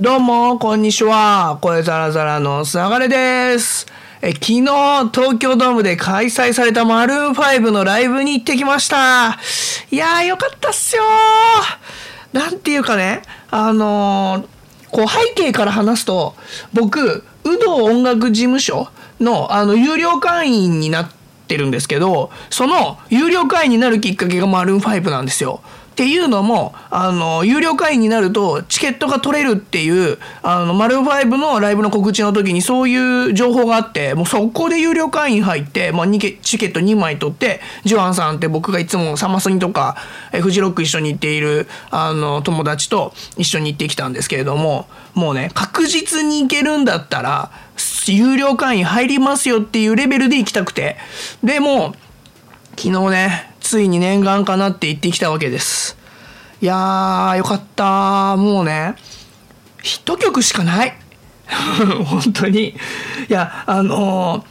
どうも、こんにちは。声ザラザラのすながれです。え、昨日、東京ドームで開催されたマルーン5のライブに行ってきました。いやー、よかったっすよー。なんていうかね、あのーこう背景から話すと、僕、有働音楽事務所の、あの、有料会員になってるんですけど、その有料会員になるきっかけがマルーン5なんですよ。っていうのも、あの、有料会員になるとチケットが取れるっていう、あの、マルーン5のライブの告知の時にそういう情報があって、もう速攻で有料会員入って、まあ、チケット2枚取って、ジョアンさんって僕がいつもサマソニとか、えフジロック一緒に行っている、あの、友達と一緒に行ってきたんですけれども、もうね、確実に行けるんだったら、有料会員入りますよっていうレベルで行きたくて。でも、昨日ね、ついに念願かなって言ってきたわけです。いやー、よかったもうね、ヒット曲しかない。本当に。いや、あの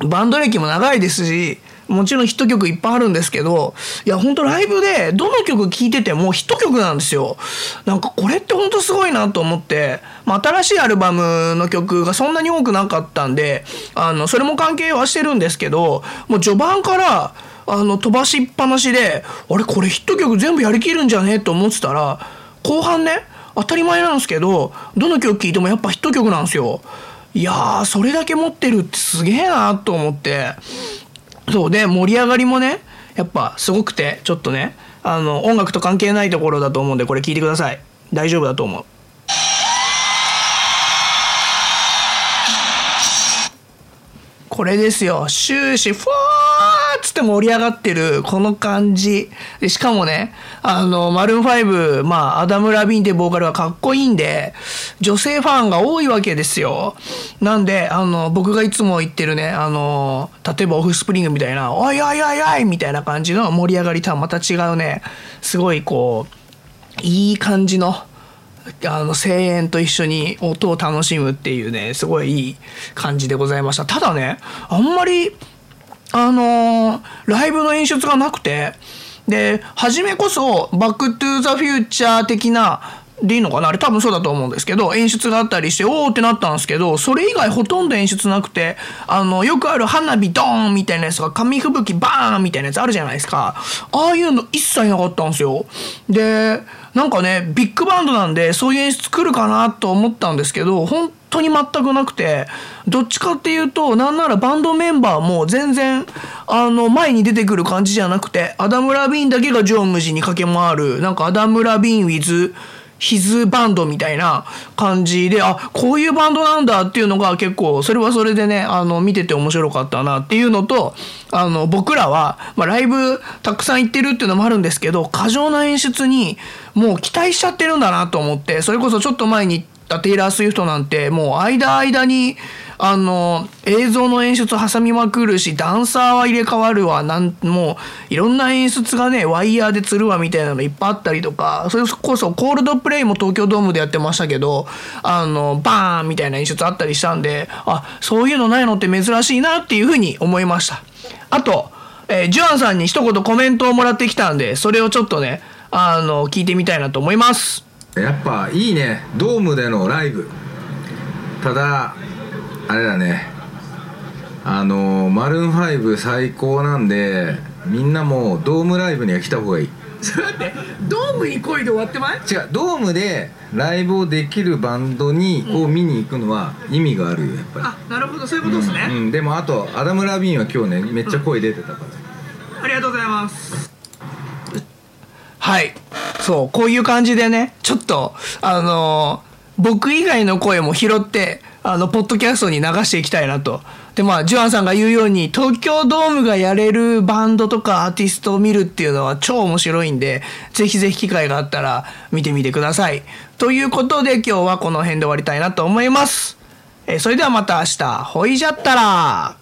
ーバンド歴も長いですし、もちろんヒット曲いっぱいあるんですけど、いや、ほんとライブでどの曲聴いててもヒット曲なんですよ。なんかこれってほんとすごいなと思って、まあ、新しいアルバムの曲がそんなに多くなかったんで、あの、それも関係はしてるんですけど、もう序盤から、あの、飛ばしっぱなしで、あれこれヒット曲全部やりきるんじゃね？えと思ってたら、後半ね、当たり前なんですけど、どの曲聴いてもやっぱヒット曲なんですよ。いやー、それだけ持ってるってすげえなと思って。そうで、盛り上がりもね、やっぱすごくて、ちょっとね、あの、音楽と関係ないところだと思うんで、これ聞いてください。大丈夫だと思う。これですよ。終始、ふわーつって盛り上がってる、この感じ。しかもね、あの、マルーン5、まあ、アダム・ラビンってボーカルはかっこいいんで、女性ファンが多いわけですよ。なんで、あの、僕がいつも言ってるね、あの、例えばオフスプリングみたいな、おいおいおいおいみたいな感じの盛り上がりとはまた違うね、すごいこう、いい感じの、あの声援と一緒に音を楽しむっていうねすごいいい感じでございましたただねあんまりあのーライブの演出がなくてで初めこそ「バック・トゥー・ザ・フューチャー」的なでいいのかな？あれ多分そうだと思うんですけど演出があったりしておーってなったんですけどそれ以外ほとんど演出なくてあのよくある花火ドーンみたいなやつとか紙吹雪バーンみたいなやつあるじゃないですか。ああいうの一切なかったんですよ。でなんかねビッグバンドなんでそういう演出来るかなと思ったんですけど本当に全くなくてどっちかっていうとなんならバンドメンバーも全然あの前に出てくる感じじゃなくてアダム・ラビーンだけが縦横無尽に駆け回るなんかアダム・ラビーン with ヒズバンドみたいな感じで、あ、こういうバンドなんだっていうのが結構、それはそれでね、あの、見てて面白かったなっていうのと、あの、僕らは、まあ、ライブたくさん行ってるっていうのもあるんですけど、過剰な演出にもう期待しちゃってるんだなと思って、それこそちょっと前にテイラー・スウィフトなんて、もう間間に、あの、映像の演出挟みまくるし、ダンサーは入れ替わるわ、なん、もう、いろんな演出がね、ワイヤーで釣るわみたいなのいっぱいあったりとか、それこそコールドプレイも東京ドームでやってましたけど、あの、バーンみたいな演出あったりしたんで、あ、そういうのないのって珍しいなっていうふうに思いました。あと、えージュアンさんに一言コメントをもらってきたんで、それをちょっとね、あの、聞いてみたいなと思います。やっぱいいね。ドームでのライブ。ただあれだね。あのマルーン5最高なんでみんなもドームライブには来た方がいい。ちょっと待って、ドームに来いで終わってまい違うドームでライブをできるバンドにを見に行くのは意味があるよやっぱり。あ、なるほど、そういうことですね。うんうん。でもあとアダム・ラビーンは今日ねめっちゃ声出てたから、ありがとうございます。はい。そう、こういう感じでね、ちょっと、あのー僕以外の声も拾って、あの、ポッドキャストに流していきたいなと。で、まあ、ジュアンさんが言うように、東京ドームがやれるバンドとかアーティストを見るっていうのは超面白いんで、ぜひぜひ機会があったら見てみてください。ということで、今日はこの辺で終わりたいなと思います。えそれではまた明日、ほいじゃったら